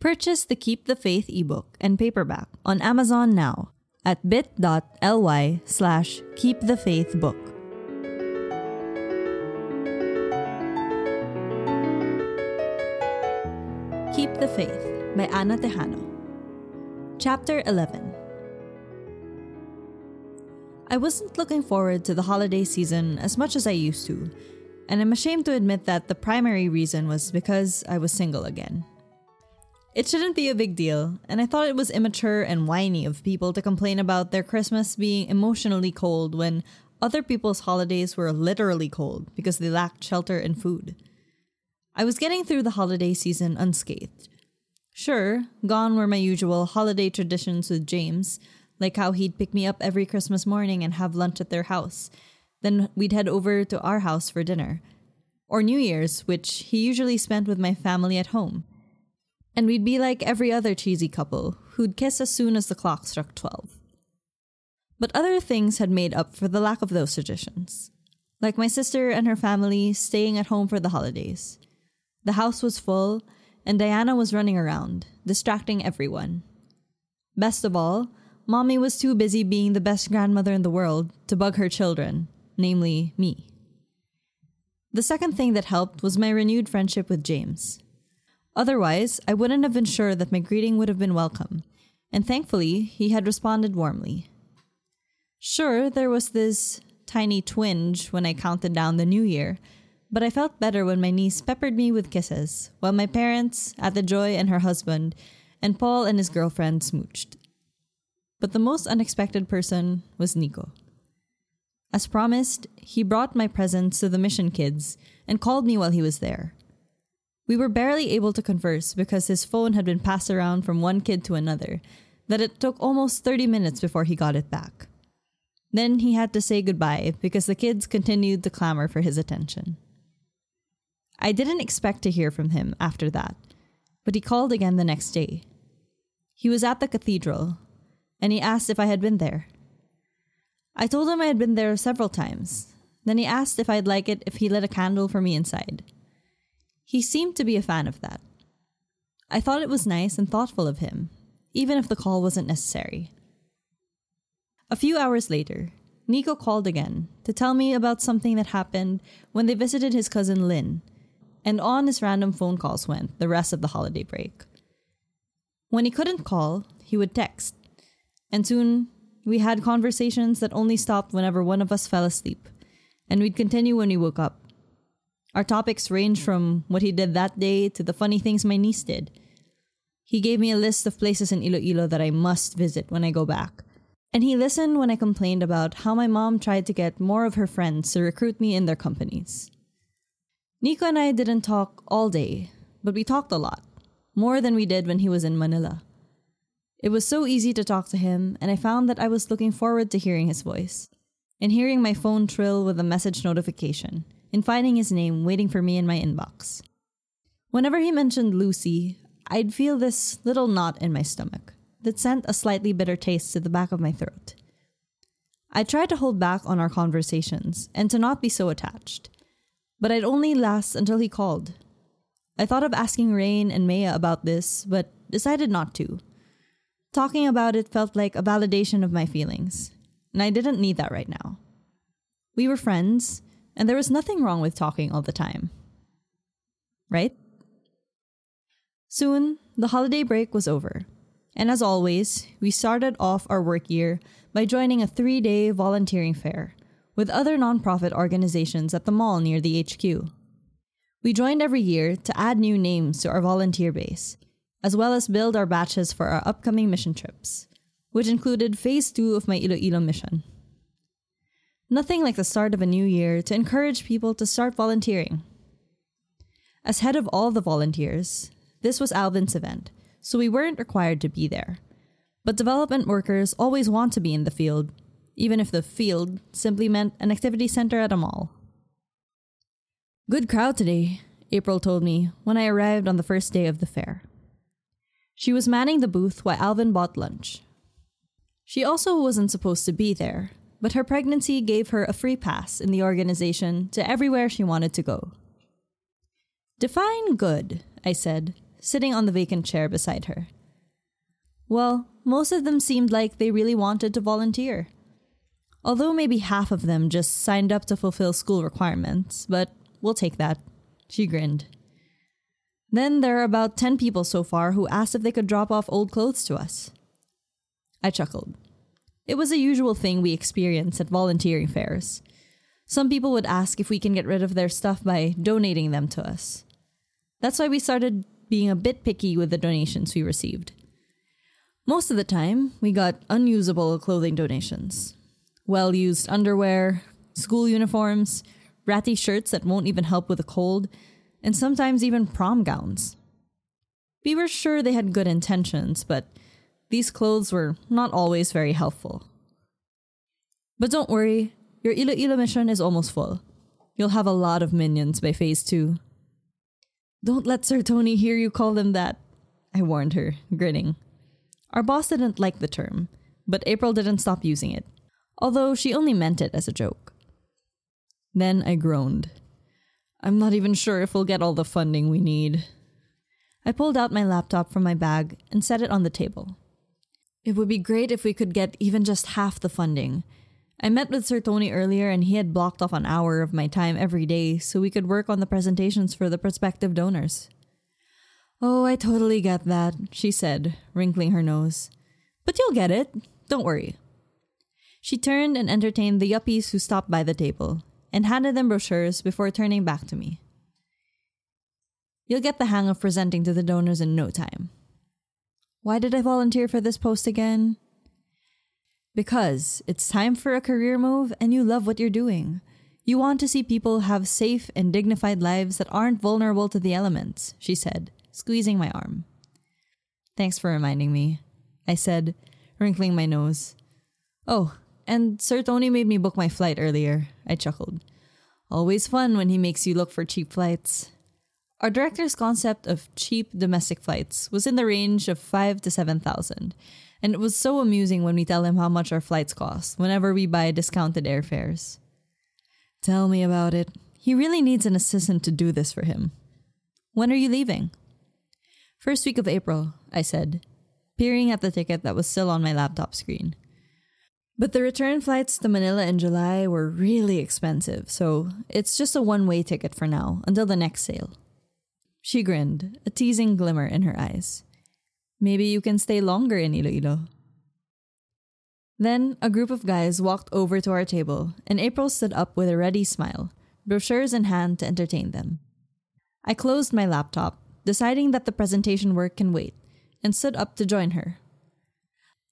Purchase the Keep the Faith ebook and paperback on Amazon now at bit.ly slash keepthefaithbook. Keep the Faith by Ana Tejano. Chapter 11 I wasn't looking forward to the holiday season as much as I used to, and I'm ashamed to admit that the primary reason was because I was single again. It shouldn't be a big deal, and I thought it was immature and whiny of people to complain about their Christmas being emotionally cold when other people's holidays were literally cold because they lacked shelter and food. I was getting through the holiday season unscathed. Sure, gone were my usual holiday traditions with James, like how he'd pick me up every Christmas morning and have lunch at their house. Then we'd head over to our house for dinner. Or New Year's, which he usually spent with my family at home. And we'd be like every other cheesy couple, who'd kiss as soon as the clock struck 12. But other things had made up for the lack of those traditions. Like my sister and her family staying at home for the holidays. The house was full, and Diana was running around, distracting everyone. Best of all, Mommy was too busy being the best grandmother in the world to bug her children, namely me. The second thing that helped was my renewed friendship with James. Otherwise, I wouldn't have been sure that my greeting would have been welcome, and thankfully, he had responded warmly. Sure, there was this tiny twinge when I counted down the new year, but I felt better when my niece peppered me with kisses, while my parents, Ate Joy and her husband, and Paul and his girlfriend smooched. But the most unexpected person was Nico. As promised, he brought my presents to the mission kids and called me while he was there. We were barely able to converse because his phone had been passed around from one kid to another, that it took almost 30 minutes before he got it back. Then he had to say goodbye because the kids continued to clamor for his attention. I didn't expect to hear from him after that, but he called again the next day. He was at the cathedral, and he asked if I had been there. I told him I had been there several times. Then he asked if I'd like it if he lit a candle for me inside. He seemed to be a fan of that. I thought it was nice and thoughtful of him, even if the call wasn't necessary. A few hours later, Nico called again to tell me about something that happened when they visited his cousin Lynn, and on his random phone calls went the rest of the holiday break. When he couldn't call, he would text, and soon we had conversations that only stopped whenever one of us fell asleep, and we'd continue when we woke up. Our topics ranged from what he did that day to the funny things my niece did. He gave me a list of places in Iloilo that I must visit when I go back. And he listened when I complained about how my mom tried to get more of her friends to recruit me in their companies. Nico and I didn't talk all day, but we talked a lot, more than we did when he was in Manila. It was so easy to talk to him, and I found that I was looking forward to hearing his voice, and hearing my phone trill with a message notification in finding his name waiting for me in my inbox. Whenever he mentioned Lucy, I'd feel this little knot in my stomach that sent a slightly bitter taste to the back of my throat. I tried to hold back on our conversations and to not be so attached, but I'd only last until he called. I thought of asking Rain and Maya about this, but decided not to. Talking about it felt like a validation of my feelings, and I didn't need that right now. We were friends, and there was nothing wrong with talking all the time. Right? Soon, the holiday break was over. And as always, we started off our work year by joining a three day volunteering fair with other nonprofit organizations at the mall near the HQ. We joined every year to add new names to our volunteer base, as well as build our batches for our upcoming mission trips, which included phase two of my Iloilo mission. Nothing like the start of a new year to encourage people to start volunteering. As head of all the volunteers, this was Alvin's event, so we weren't required to be there. But development workers always want to be in the field, even if the field simply meant an activity center at a mall. Good crowd today, April told me when I arrived on the first day of the fair. She was manning the booth while Alvin bought lunch. She also wasn't supposed to be there, but her pregnancy gave her a free pass in the organization to everywhere she wanted to go. Define good, I said, sitting on the vacant chair beside her. Well, most of them seemed like they really wanted to volunteer. Although maybe half of them just signed up to fulfill school requirements, but we'll take that. She grinned. Then there are about 10 people so far who asked if they could drop off old clothes to us. I chuckled. It was a usual thing we experience at volunteering fairs. Some people would ask if we can get rid of their stuff by donating them to us. That's why we started being a bit picky with the donations we received. Most of the time, we got unusable clothing donations. Well used underwear, school uniforms, ratty shirts that won't even help with a cold, and sometimes even prom gowns. We were sure they had good intentions, but these clothes were not always very helpful. But don't worry, your Iloilo mission is almost full. You'll have a lot of minions by phase 2. Don't let Sir Tony hear you call them that, I warned her, grinning. Our boss didn't like the term, but April didn't stop using it, although she only meant it as a joke. Then I groaned. I'm not even sure if we'll get all the funding we need. I pulled out my laptop from my bag and set it on the table. It would be great if we could get even just half the funding. I met with Sir Tony earlier and he had blocked off an hour of my time every day so we could work on the presentations for the prospective donors. Oh, I totally get that, she said, wrinkling her nose. But you'll get it. Don't worry. She turned and entertained the yuppies who stopped by the table and handed them brochures before turning back to me. You'll get the hang of presenting to the donors in no time. Why did I volunteer for this post again? Because it's time for a career move and you love what you're doing. You want to see people have safe and dignified lives that aren't vulnerable to the elements, she said, squeezing my arm. Thanks for reminding me, I said, wrinkling my nose. Oh, and Sir Tony made me book my flight earlier, I chuckled. Always fun when he makes you look for cheap flights. Our director's concept of cheap domestic flights was in the range of five to seven thousand, and it was so amusing when we tell him how much our flights cost whenever we buy discounted airfares. Tell me about it. He really needs an assistant to do this for him. When are you leaving? First week of April, I said, peering at the ticket that was still on my laptop screen. But the return flights to Manila in July were really expensive, so it's just a one way ticket for now until the next sale. She grinned, a teasing glimmer in her eyes. Maybe you can stay longer in Iloilo. Then a group of guys walked over to our table, and April stood up with a ready smile, brochures in hand to entertain them. I closed my laptop, deciding that the presentation work can wait, and stood up to join her.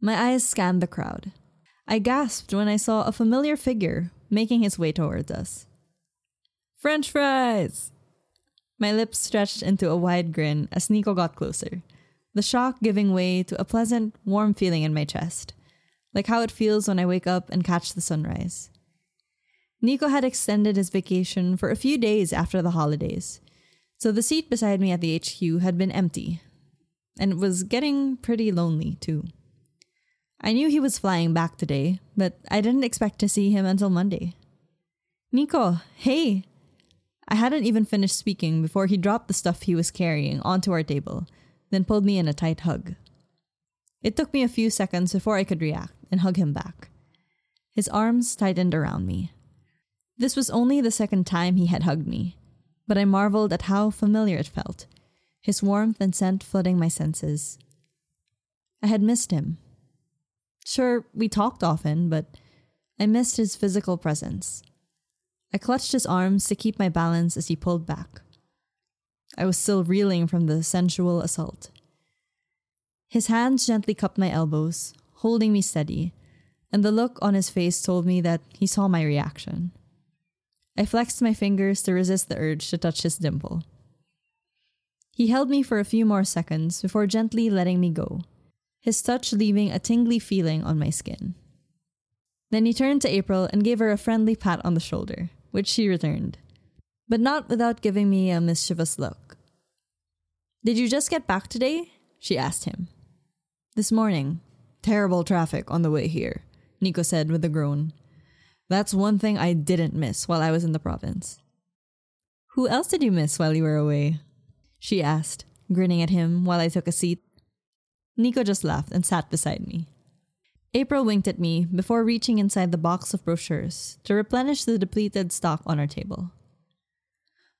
My eyes scanned the crowd. I gasped when I saw a familiar figure making his way towards us. French fries! My lips stretched into a wide grin as Nico got closer the shock giving way to a pleasant, warm feeling in my chest, like how it feels when I wake up and catch the sunrise. Nico had extended his vacation for a few days after the holidays, so the seat beside me at the HQ had been empty, and it was getting pretty lonely too. I knew he was flying back today, but I didn't expect to see him until Monday. Nico, hey! I hadn't even finished speaking before he dropped the stuff he was carrying onto our table then pulled me in a tight hug. It took me a few seconds before I could react and hug him back. His arms tightened around me. This was only the second time he had hugged me, but I marveled at how familiar it felt, his warmth and scent flooding my senses. I had missed him. Sure, we talked often, but I missed his physical presence. I clutched his arms to keep my balance as he pulled back. I was still reeling from the sensual assault. His hands gently cupped my elbows, holding me steady, and the look on his face told me that he saw my reaction. I flexed my fingers to resist the urge to touch his dimple. He held me for a few more seconds before gently letting me go, his touch leaving a tingly feeling on my skin. Then he turned to April and gave her a friendly pat on the shoulder, which she returned but not without giving me a mischievous look. Did you just get back today? she asked him. This morning. Terrible traffic on the way here, Nico said with a groan. That's one thing I didn't miss while I was in the province. Who else did you miss while you were away? She asked, grinning at him while I took a seat. Nico just laughed and sat beside me. April winked at me before reaching inside the box of brochures to replenish the depleted stock on our table.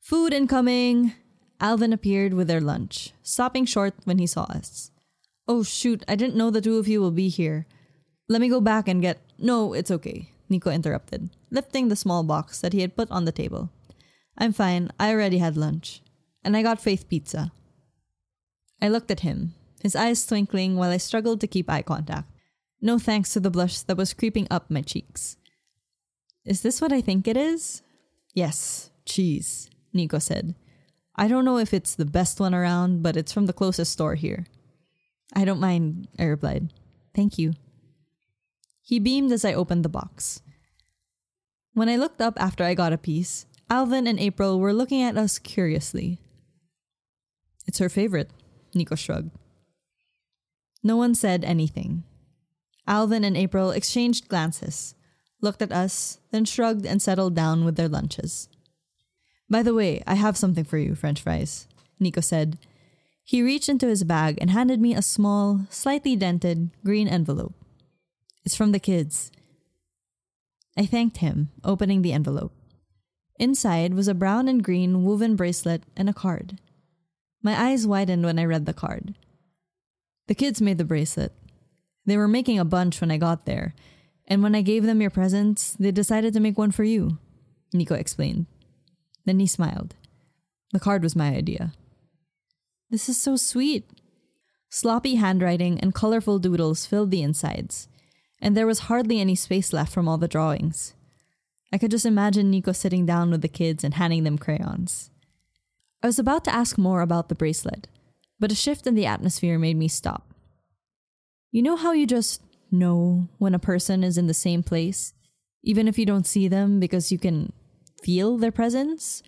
Food incoming! Alvin appeared with their lunch, stopping short when he saw us. Oh shoot, I didn't know the two of you will be here. Let me go back and get. No, it's okay, Nico interrupted, lifting the small box that he had put on the table. I'm fine, I already had lunch. And I got Faith pizza. I looked at him, his eyes twinkling while I struggled to keep eye contact. No thanks to the blush that was creeping up my cheeks. Is this what I think it is? Yes, cheese, Nico said. I don't know if it's the best one around, but it's from the closest store here. I don't mind, I replied. Thank you. He beamed as I opened the box. When I looked up after I got a piece, Alvin and April were looking at us curiously. It's her favorite, Nico shrugged. No one said anything. Alvin and April exchanged glances, looked at us, then shrugged and settled down with their lunches. By the way, I have something for you, French fries, Nico said. He reached into his bag and handed me a small, slightly dented, green envelope. It's from the kids. I thanked him, opening the envelope. Inside was a brown and green woven bracelet and a card. My eyes widened when I read the card. The kids made the bracelet. They were making a bunch when I got there, and when I gave them your presents, they decided to make one for you, Nico explained. Then he smiled. The card was my idea. This is so sweet. Sloppy handwriting and colorful doodles filled the insides, and there was hardly any space left from all the drawings. I could just imagine Nico sitting down with the kids and handing them crayons. I was about to ask more about the bracelet, but a shift in the atmosphere made me stop. You know how you just know when a person is in the same place, even if you don't see them because you can feel their presence?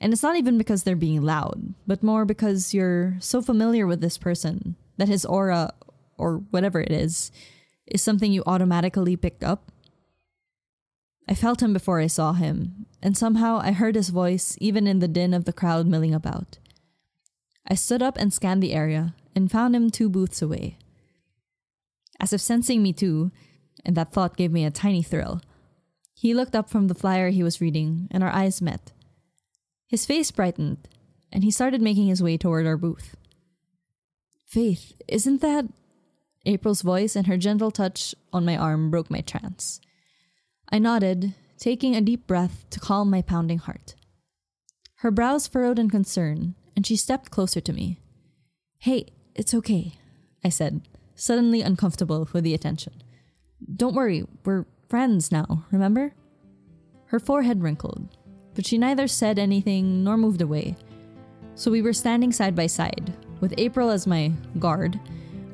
And it's not even because they're being loud, but more because you're so familiar with this person that his aura, or whatever it is, is something you automatically picked up. I felt him before I saw him, and somehow I heard his voice even in the din of the crowd milling about. I stood up and scanned the area and found him two booths away. As if sensing me too, and that thought gave me a tiny thrill, he looked up from the flyer he was reading and our eyes met. His face brightened, and he started making his way toward our booth. Faith, isn't that. April's voice and her gentle touch on my arm broke my trance. I nodded, taking a deep breath to calm my pounding heart. Her brows furrowed in concern, and she stepped closer to me. Hey, it's okay, I said, suddenly uncomfortable with the attention. Don't worry, we're friends now, remember? Her forehead wrinkled, but she neither said anything nor moved away. So we were standing side by side, with April as my guard,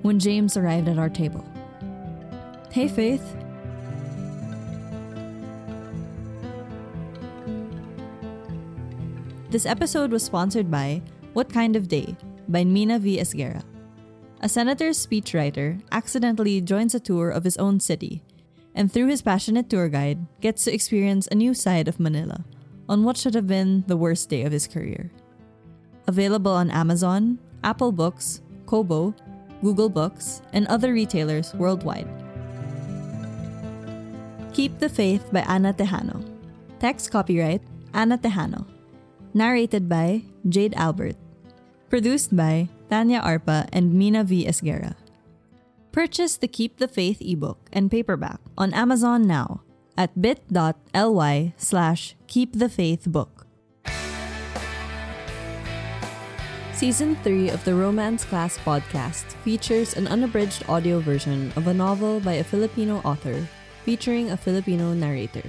when James arrived at our table. Hey, Faith. This episode was sponsored by What Kind of Day by Mina V. Esguerra. A senator's speechwriter accidentally joins a tour of his own city, and through his passionate tour guide, gets to experience a new side of Manila on what should have been the worst day of his career. Available on Amazon, Apple Books, Kobo, Google Books, and other retailers worldwide. Keep the Faith by Ana Tejano. Text copyright Ana Tejano. Narrated by Jade Albert. Produced by Tanya Arpa and Mina V. Esguerra. Purchase the Keep the Faith ebook and paperback on Amazon now at bit.ly slash keepthefaithbook. Season 3 of the Romance Class podcast features an unabridged audio version of a novel by a Filipino author featuring a Filipino narrator.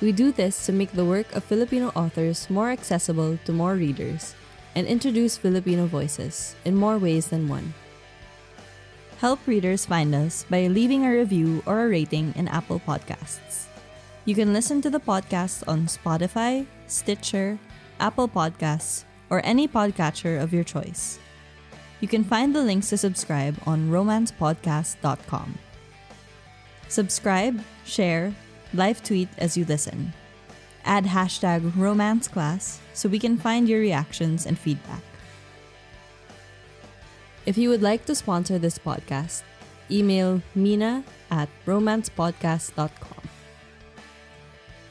We do this to make the work of Filipino authors more accessible to more readers and introduce Filipino voices in more ways than one. Help readers find us by leaving a review or a rating in Apple Podcasts. You can listen to the podcast on Spotify, Stitcher, Apple Podcasts, or any podcatcher of your choice. You can find the links to subscribe on romancepodcast.com. Subscribe, share, live tweet as you listen. Add hashtag romanceclass so we can find your reactions and feedback. If you would like to sponsor this podcast, email mina at romancepodcast.com.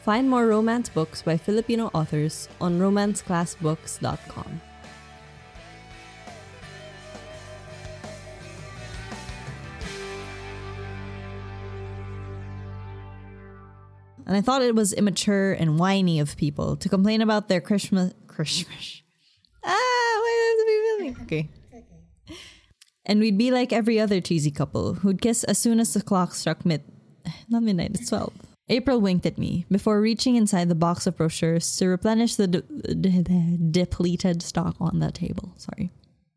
Find more romance books by Filipino authors on romanceclassbooks.com. And I thought it was immature and whiny of people to complain about their Christmas. Christmas. Ah, why does it be really? Okay. And we'd be like every other cheesy couple who'd kiss as soon as the clock struck mid. Not midnight, it's 12. April winked at me before reaching inside the box of brochures to replenish the de- de- de- depleted stock on the table. Sorry.